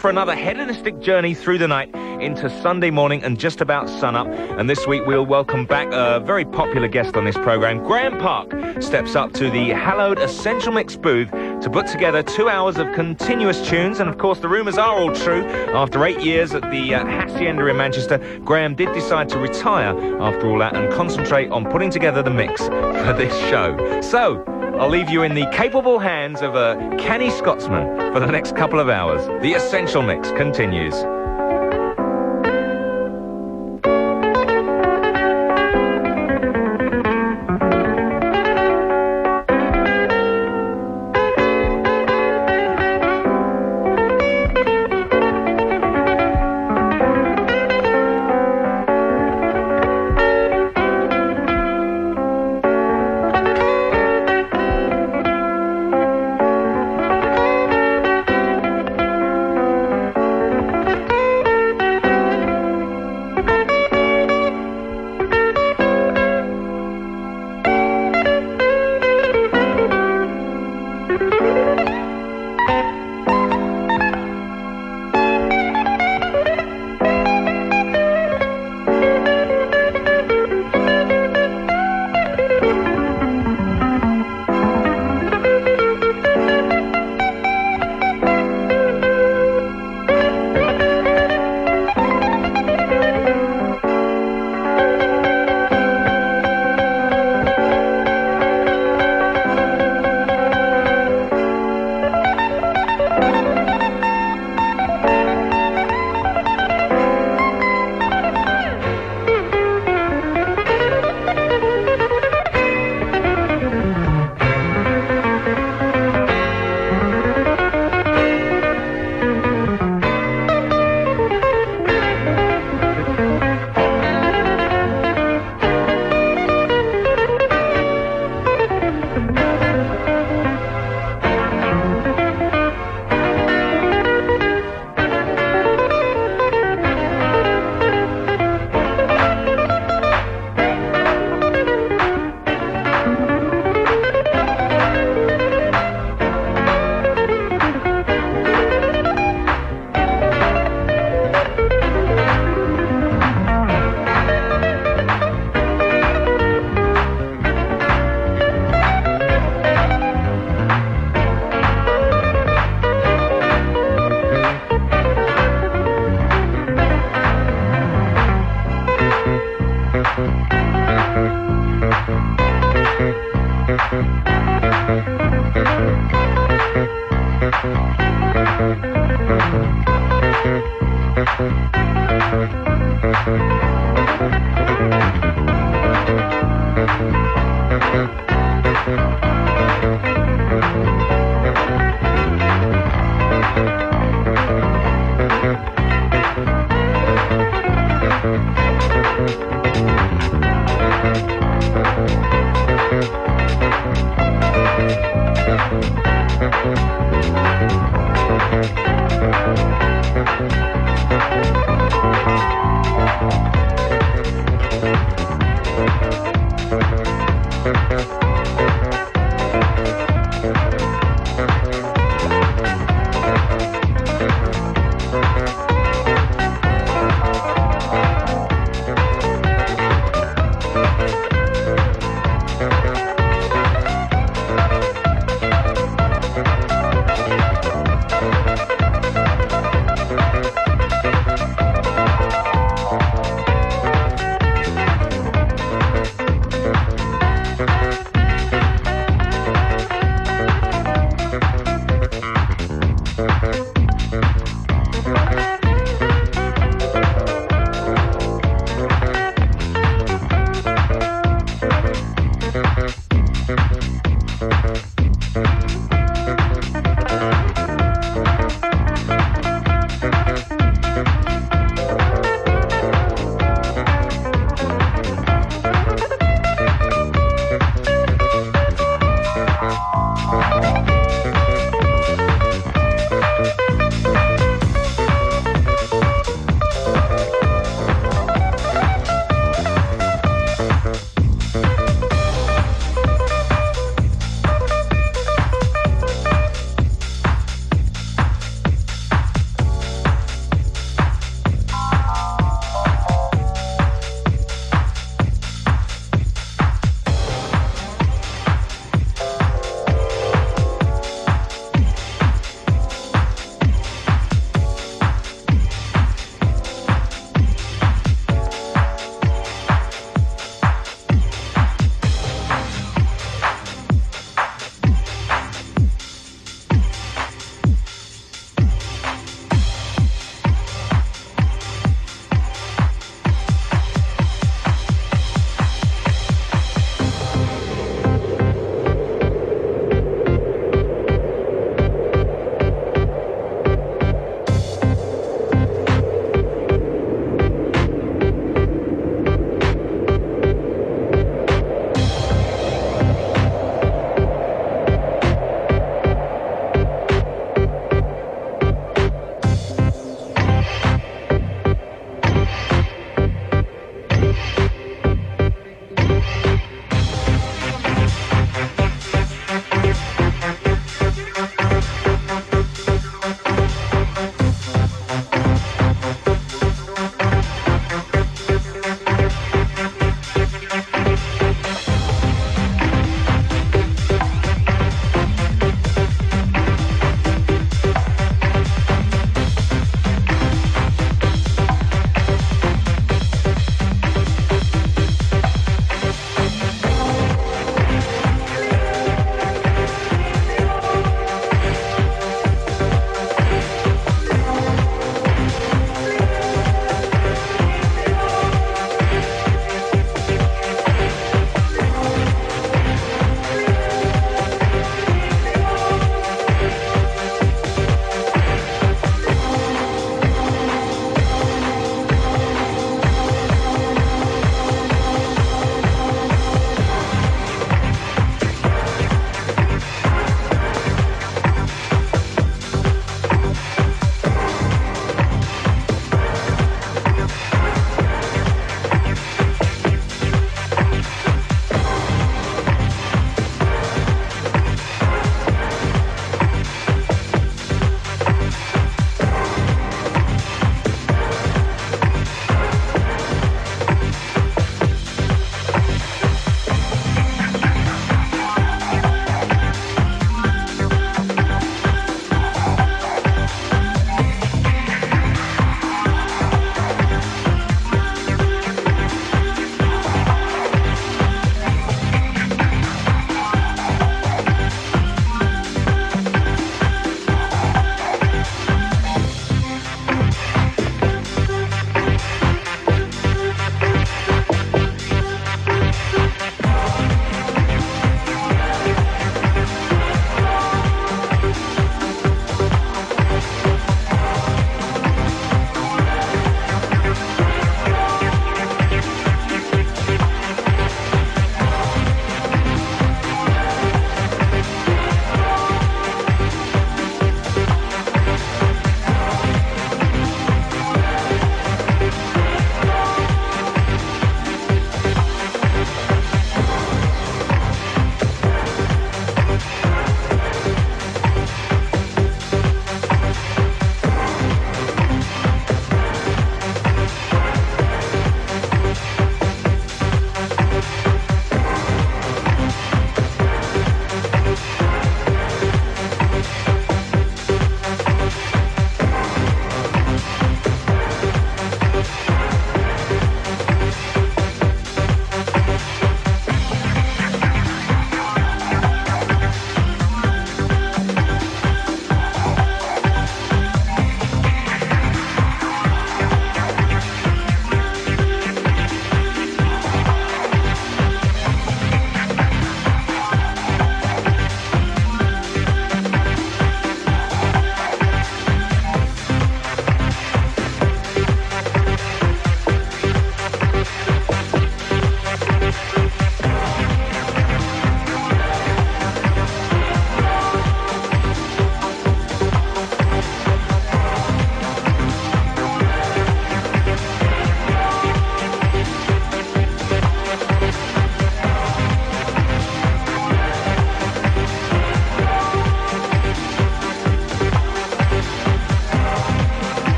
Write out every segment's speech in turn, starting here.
for another hedonistic journey through the night into Sunday morning and just about sunup. And this week we'll welcome back a very popular guest on this program. Graeme Park steps up to the hallowed Essential Mix booth to put together two hours of continuous tunes. And of course, the rumours are all true. After eight years at the uh, Hacienda in Manchester, Graeme did decide to retire after all that and concentrate on putting together the mix for this show. So, I'll leave you in the capable hands of a canny Scotsman for the next couple of hours. The Essential Mix continues.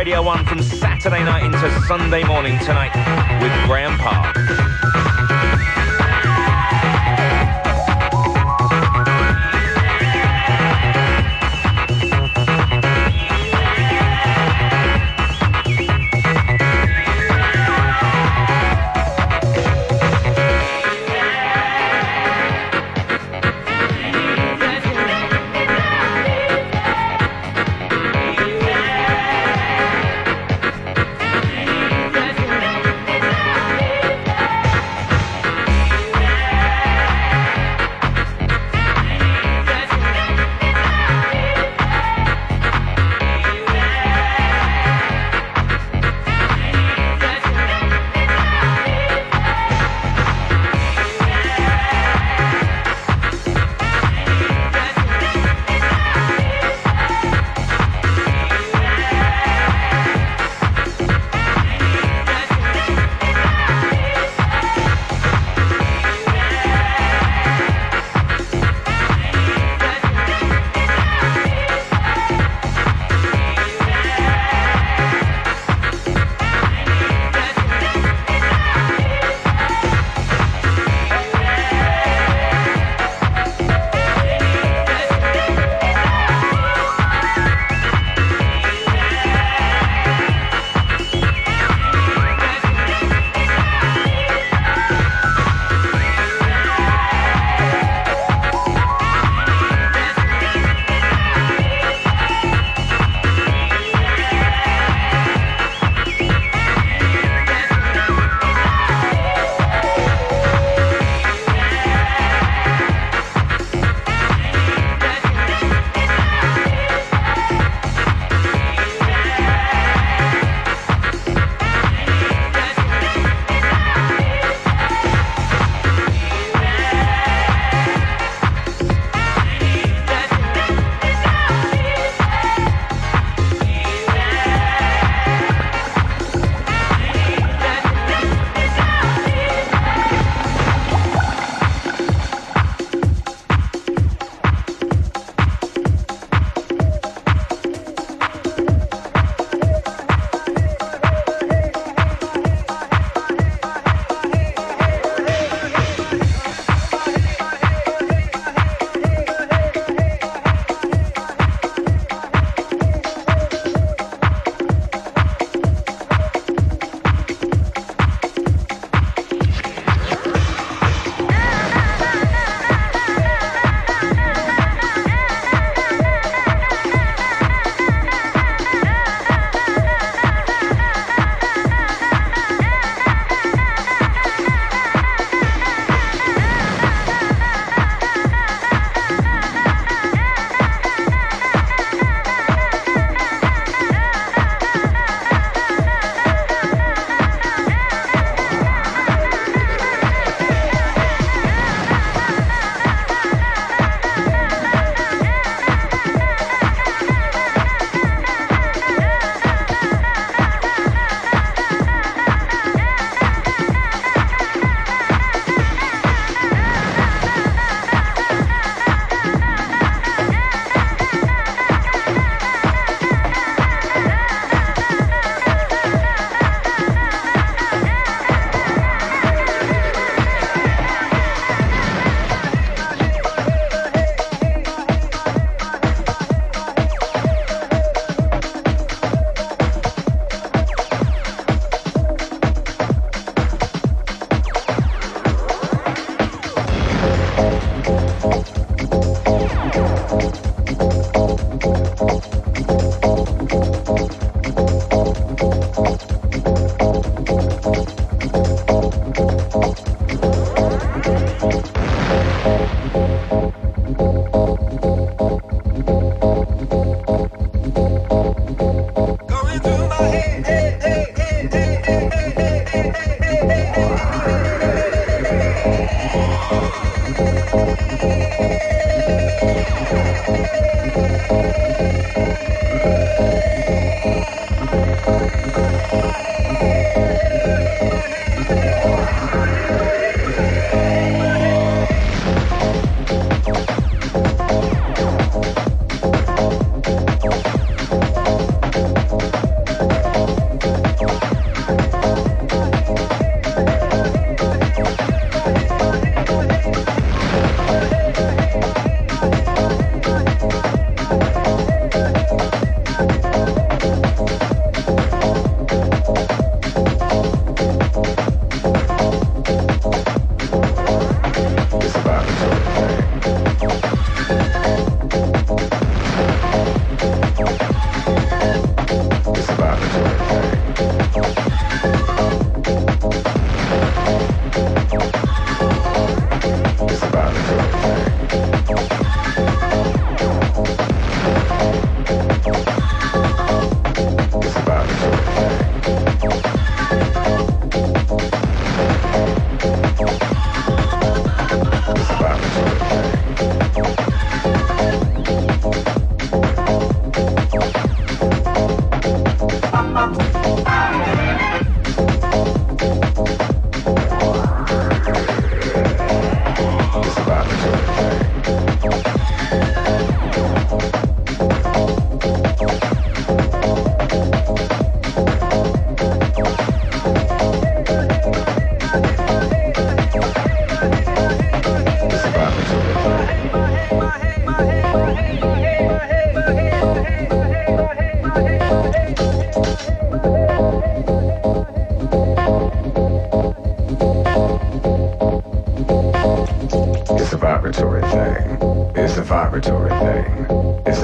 Radio 1 from Saturday night into Sunday morning tonight with Graeme Park.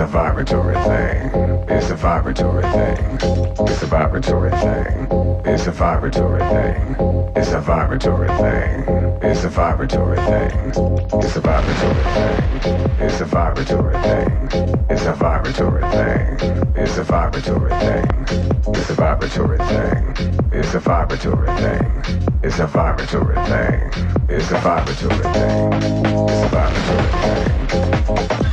Vibratory thing. It's a vibratory thing. It's a vibratory thing. It's a vibratory thing. It's a vibratory thing. It's a vibratory thing. It's a vibratory thing. It's a vibratory thing. It's a vibratory thing. It's a vibratory thing. It's a vibratory thing. It's a vibratory thing. It's a vibratory thing. It's a vibratory thing. It's a vibratory thing.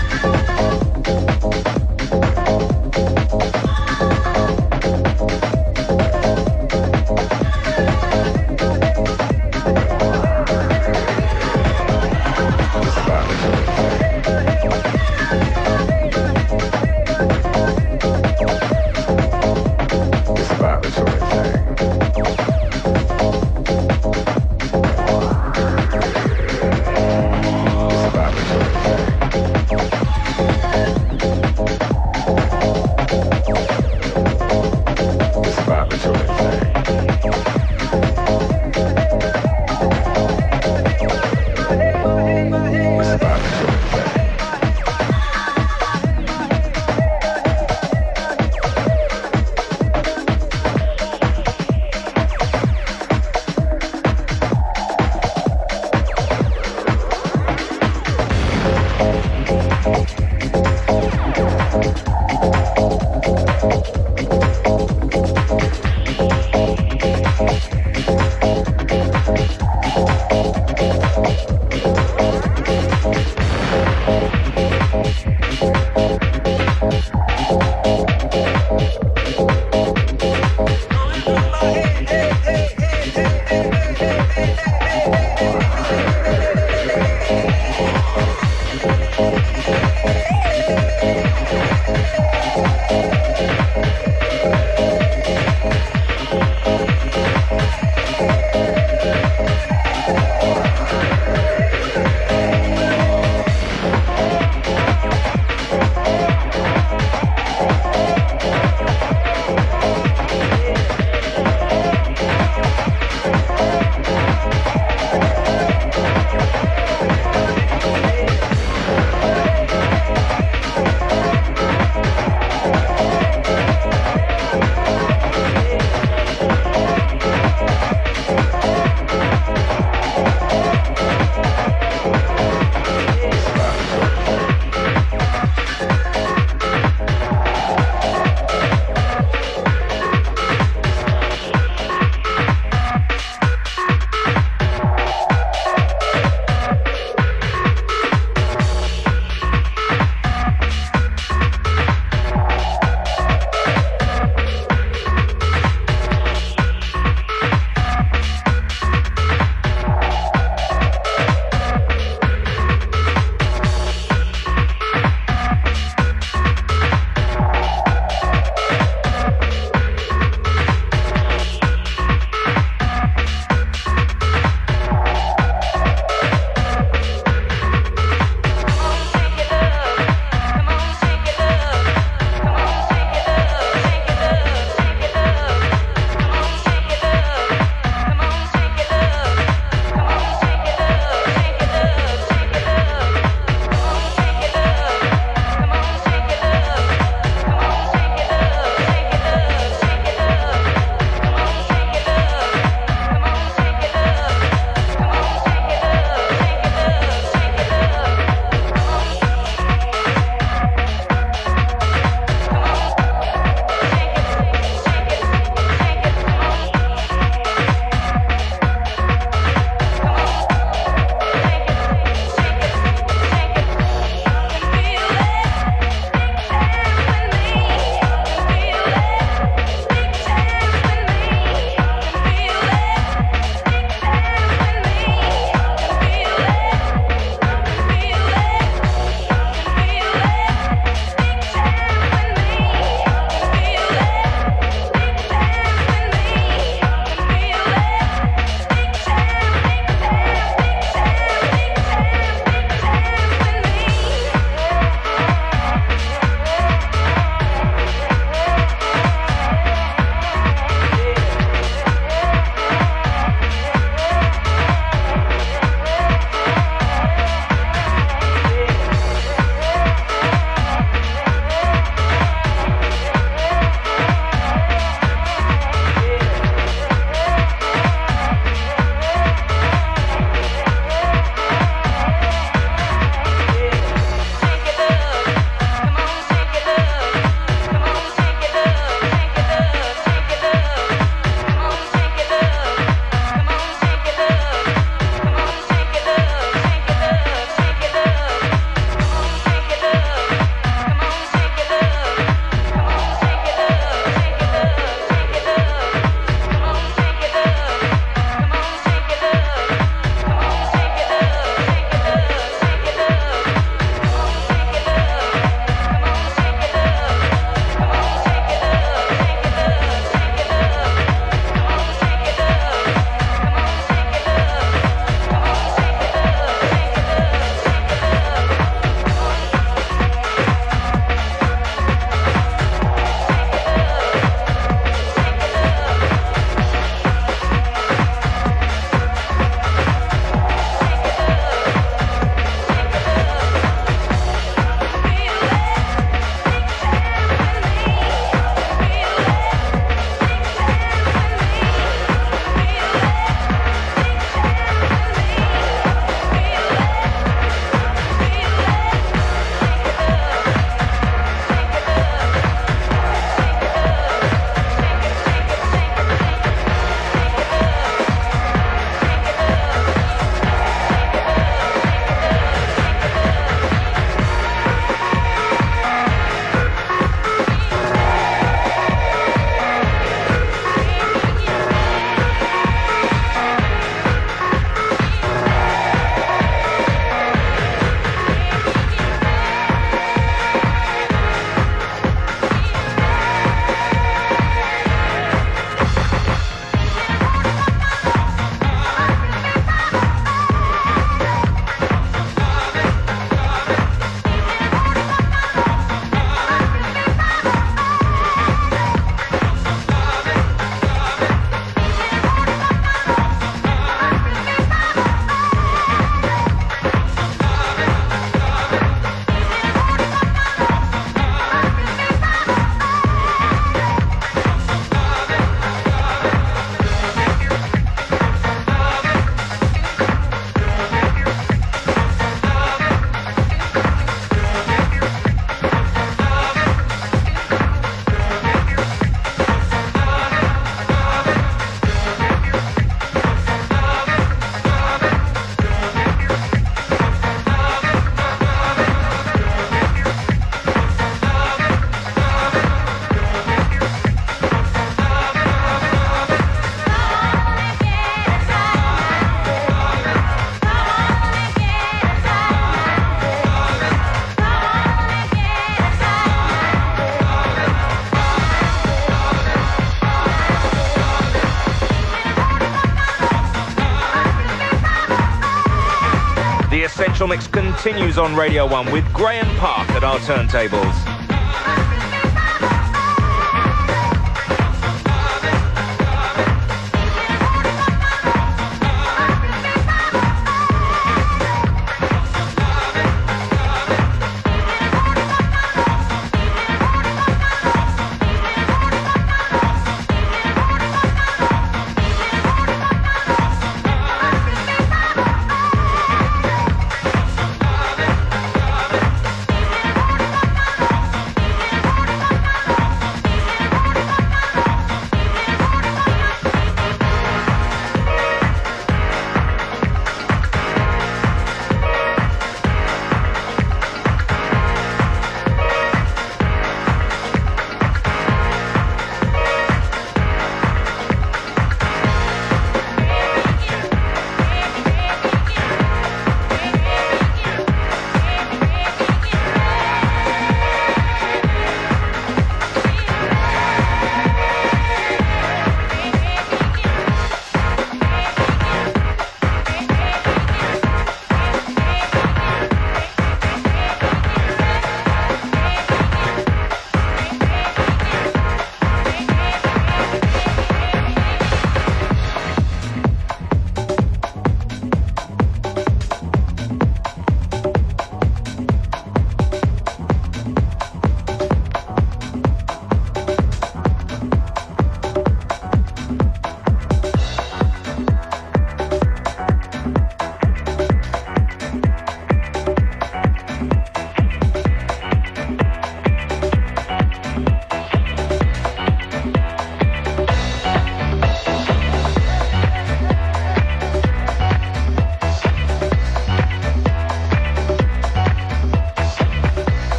Continues on Radio 1 with Graeme Park at our turntables.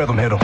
rhythm hit him.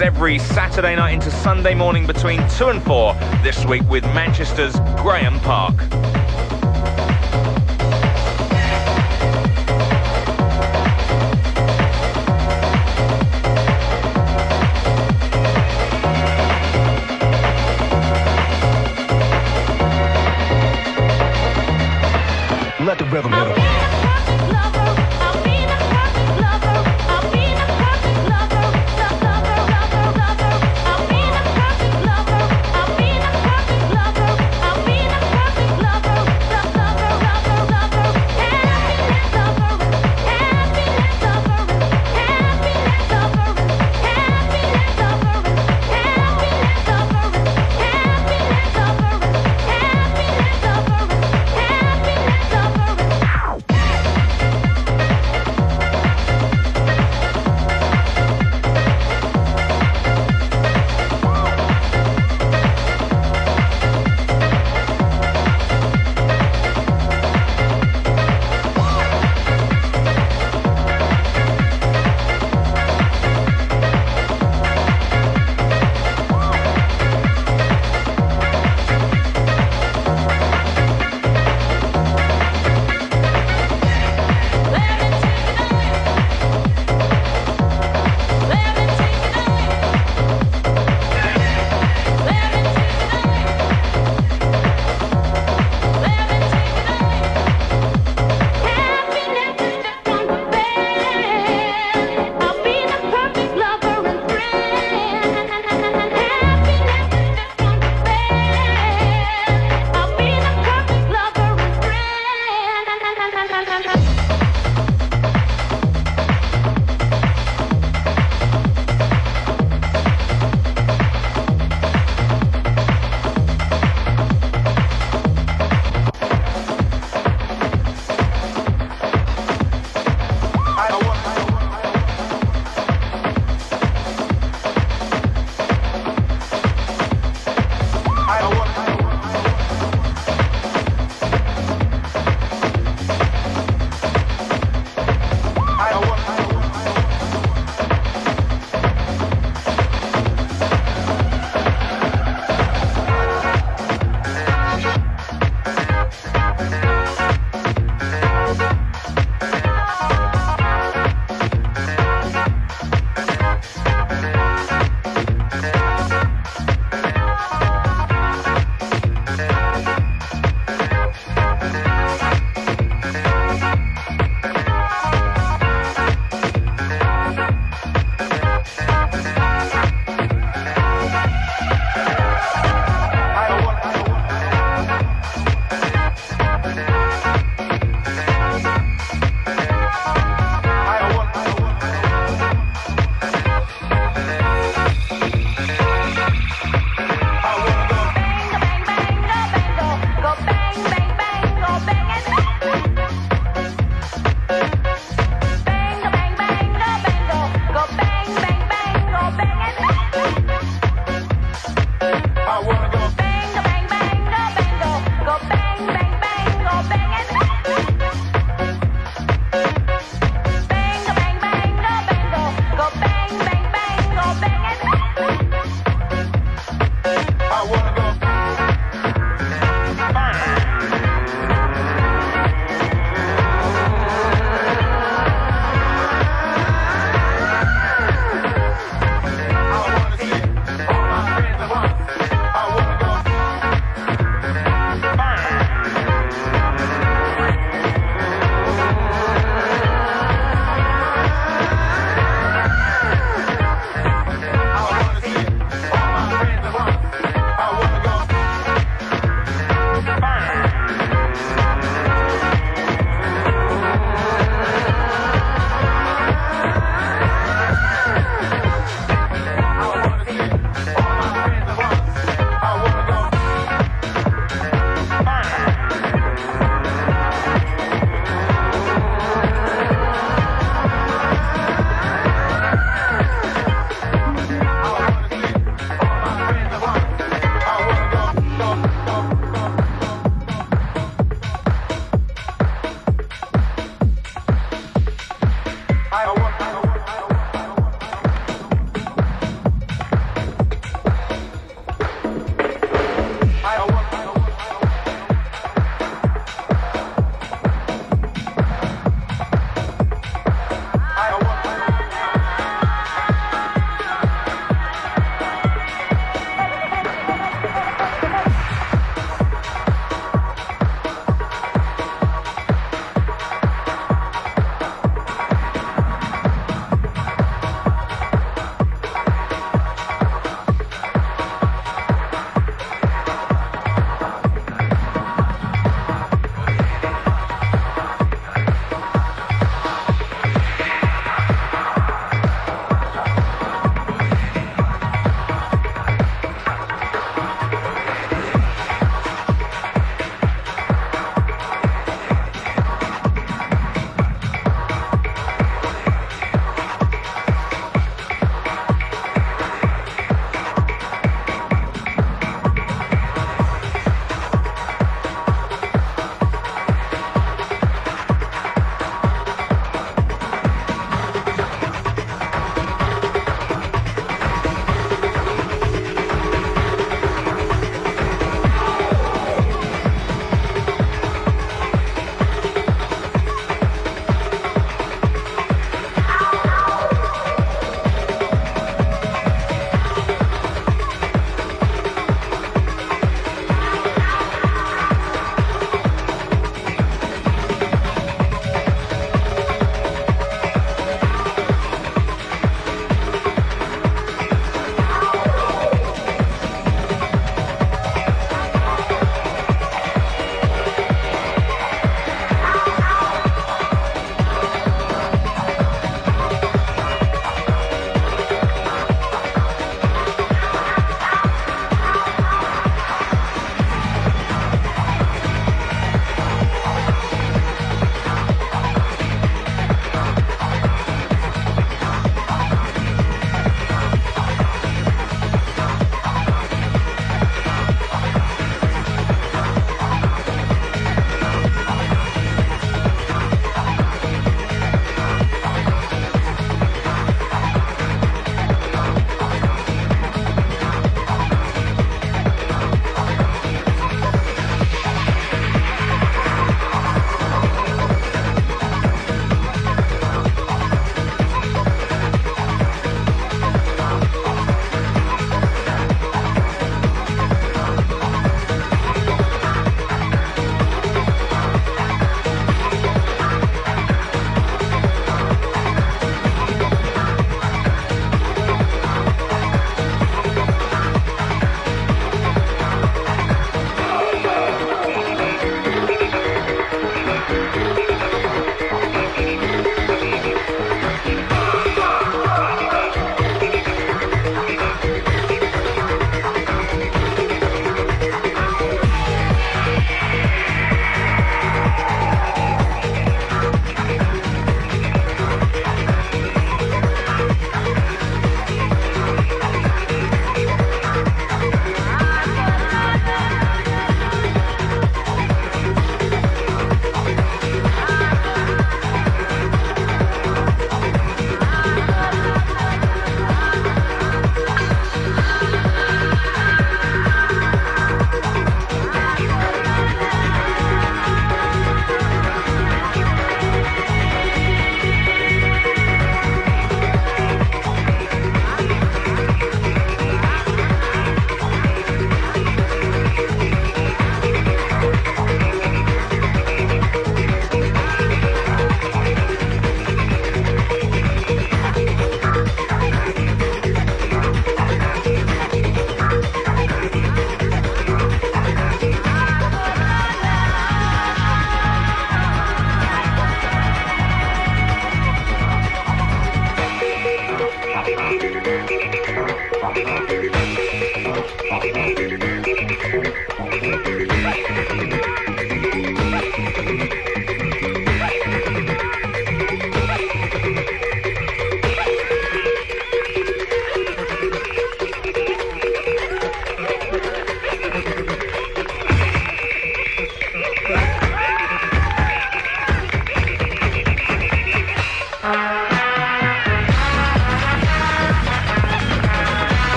Every Saturday night into Sunday morning between 2 and 4 this week with Manchester's Graeme Park.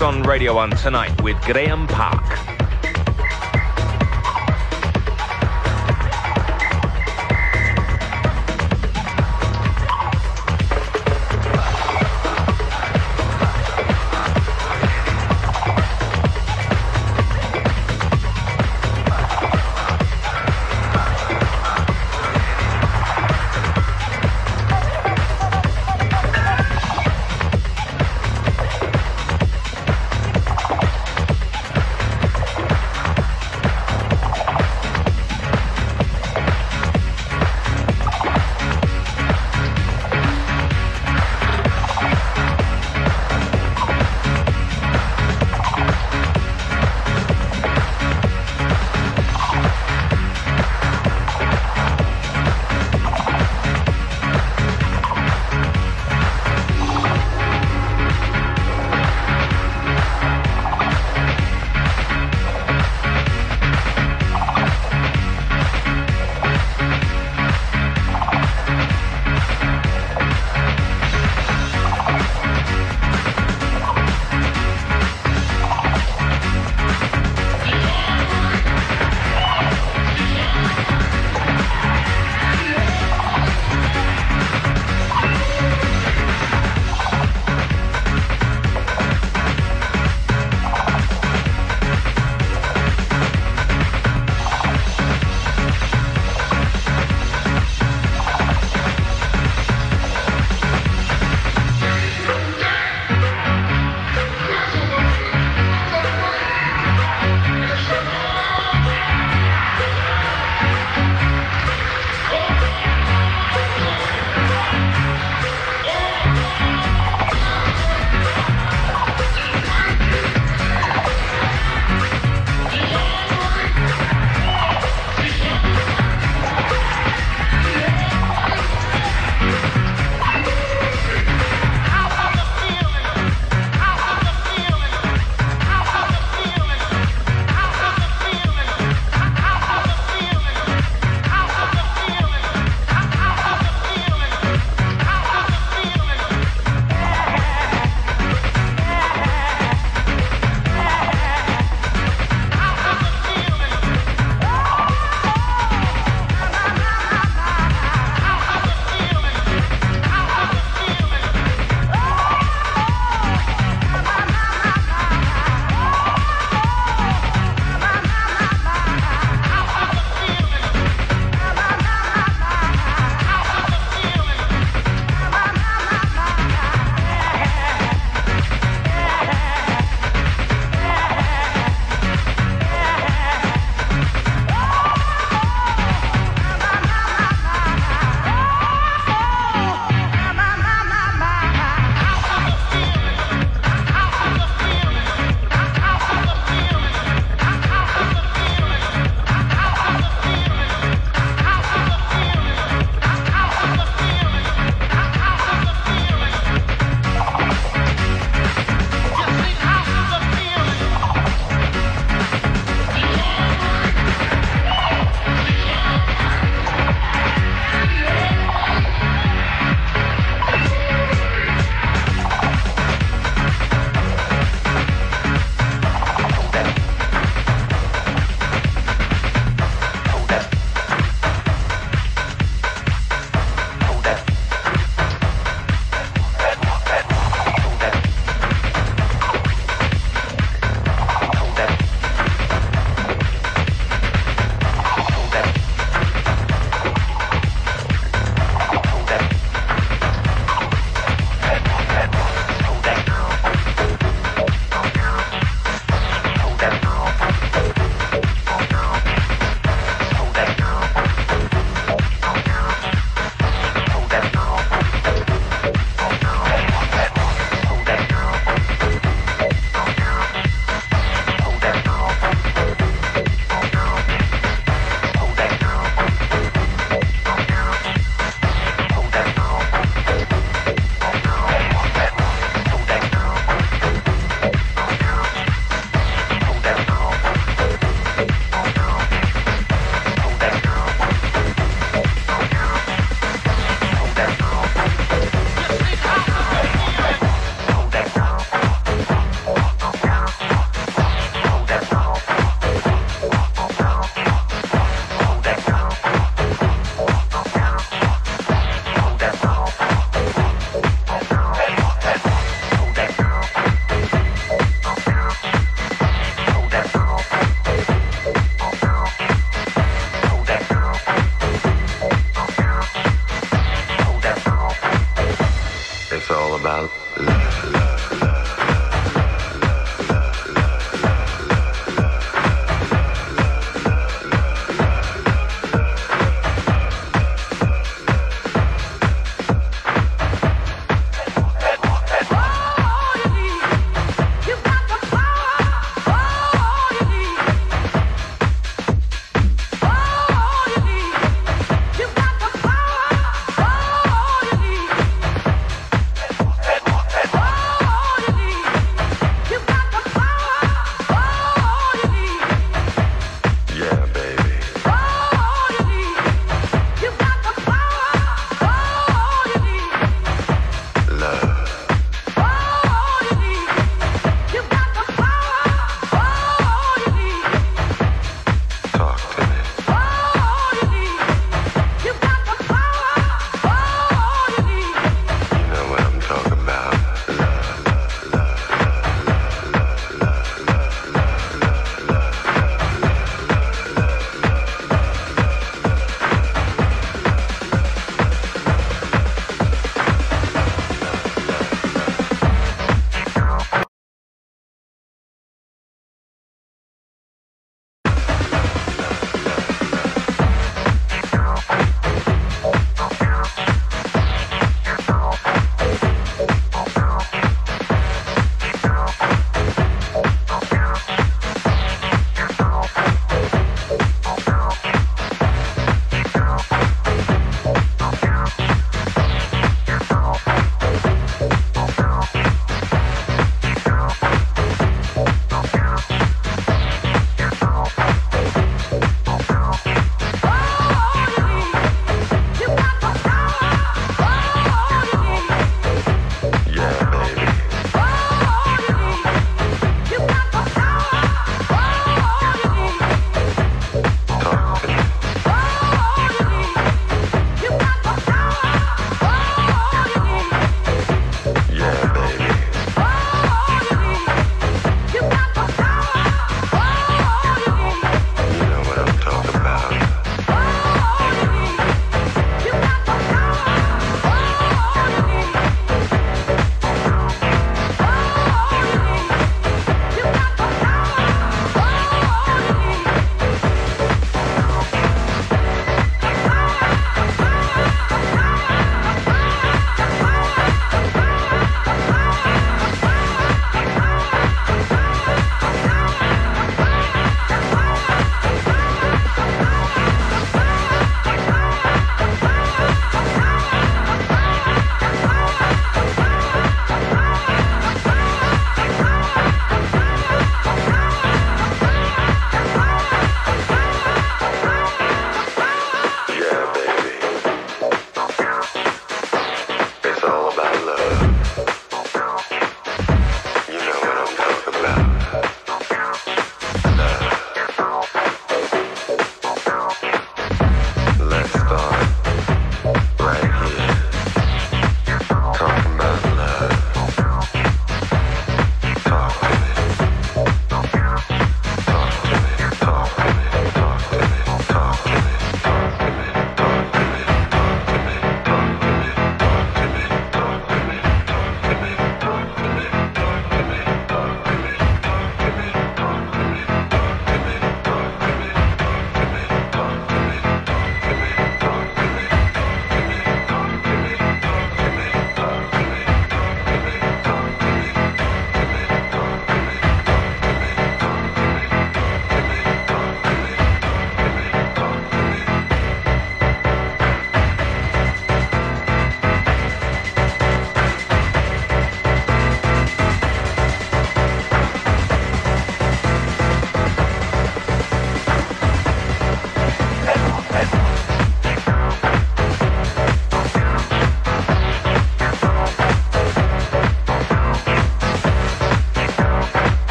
On Radio 1 tonight with Graeme Park.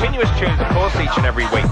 Continuous tunes, of course, each and every week.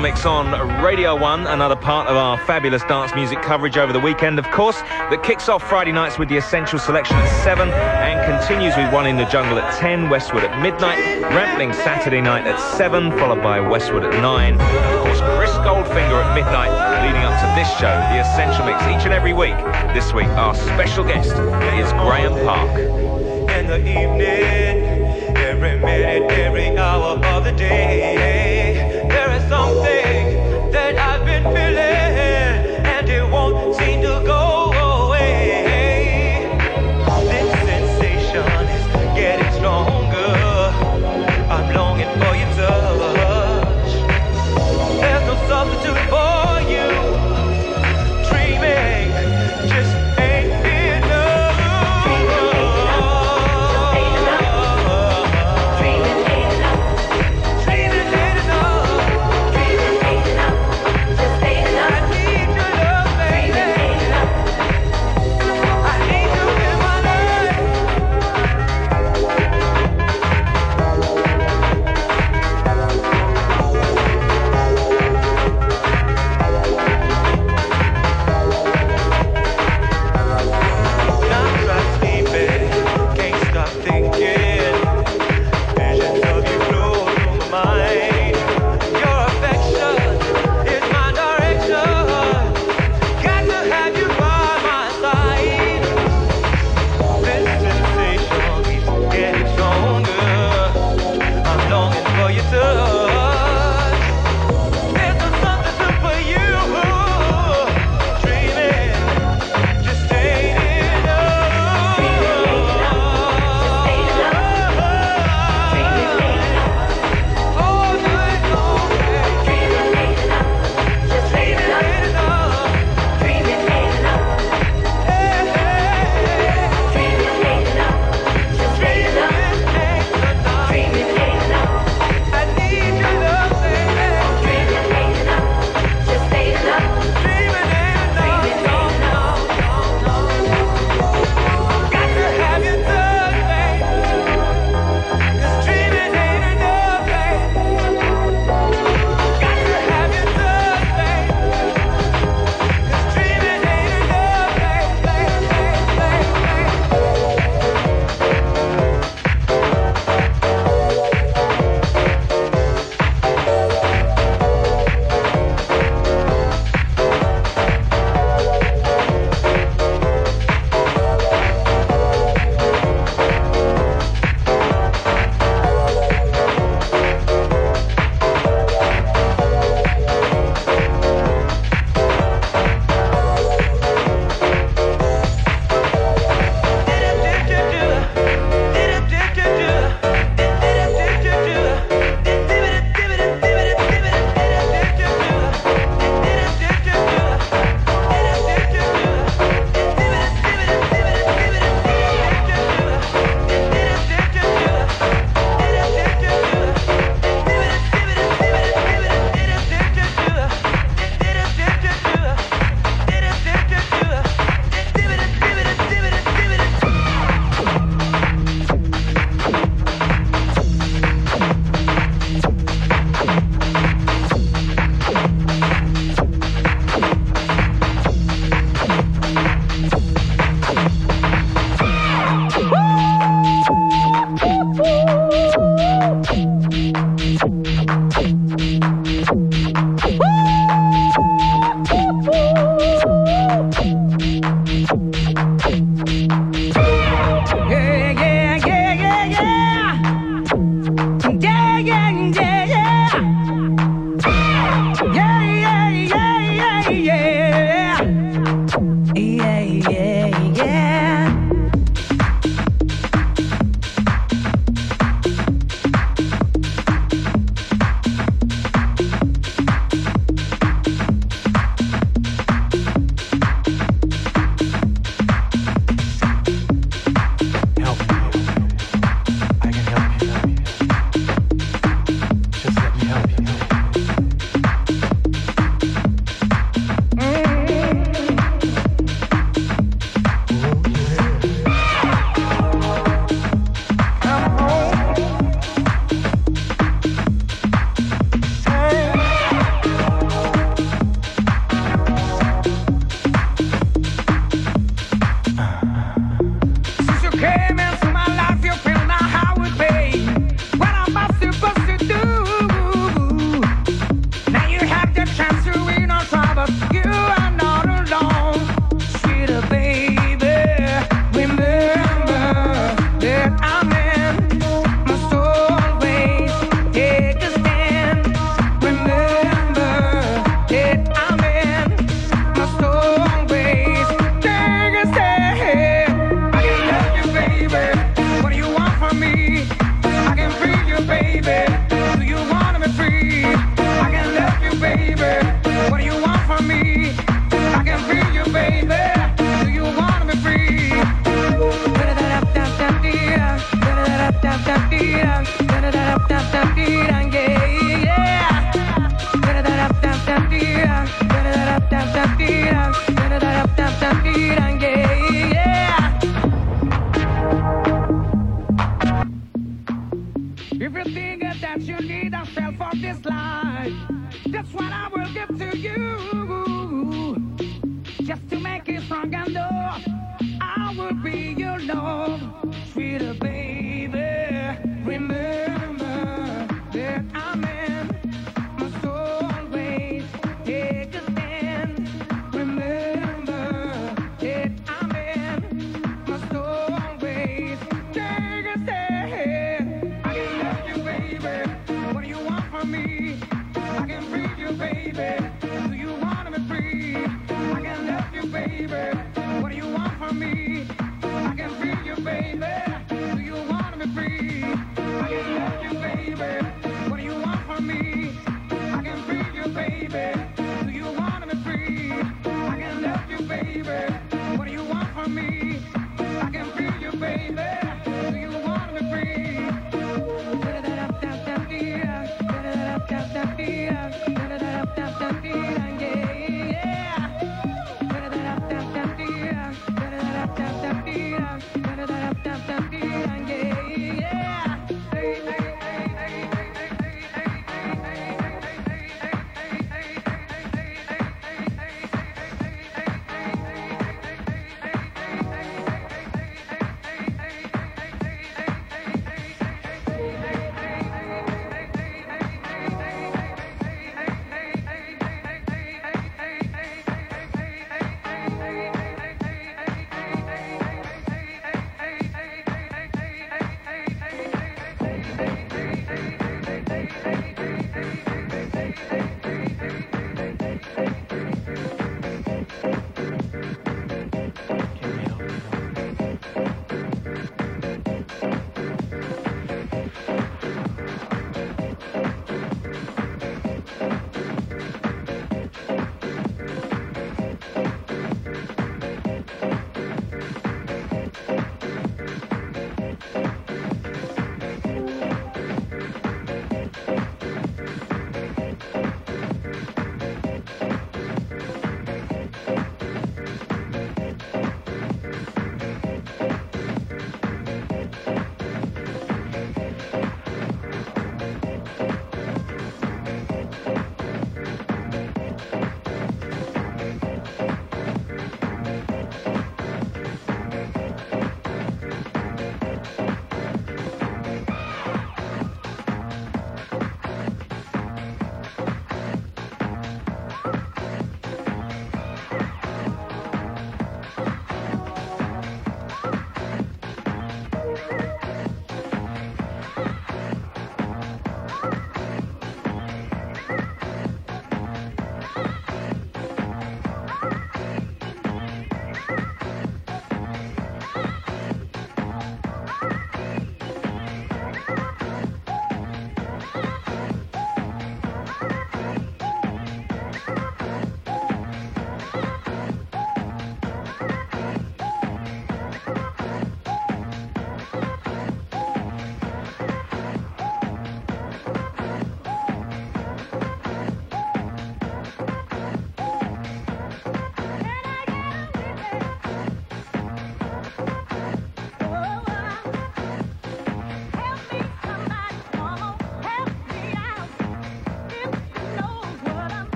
Mix on Radio 1, another part of our fabulous dance music coverage over the weekend, of course, that kicks off Friday nights with the Essential Selection at 7 and continues with One in the Jungle at 10, Westwood at midnight, Rampling Saturday night at 7, followed by Westwood at 9. Of course, Chris Goldfinger at midnight, leading up to this show, the Essential Mix, each and every week. This week, our special guest is Graeme Park. In the evening, every minute, every hour of the day, something that I've been feeling, and it won't seem to go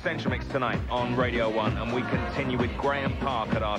Essential Mix tonight on Radio 1, and we continue with Graeme Park at our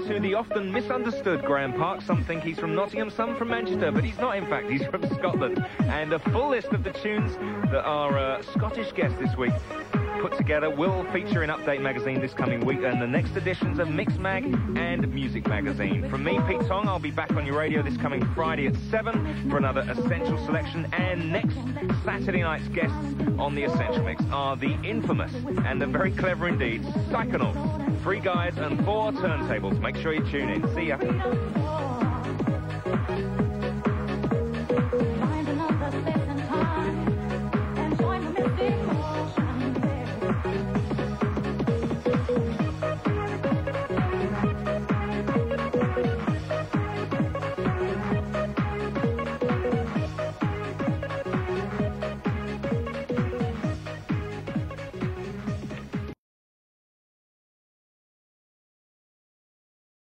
to the often misunderstood Graeme Park. Some think he's from Nottingham, some from Manchester, but he's not, in fact. He's from Scotland. And a full list of the tunes that our uh, Scottish guest this week put together will feature in Update Magazine this coming week and the next editions of Mixmag and Muzik Magazine. From me, Pete Tong, I'll be back on your radio this coming Friday at 7 for another Essential Selection. And next Saturday night's guests on the Essential Mix are the infamous and the very clever indeed Psychonauts. Three guys and four turntables. Make sure you tune in. See ya.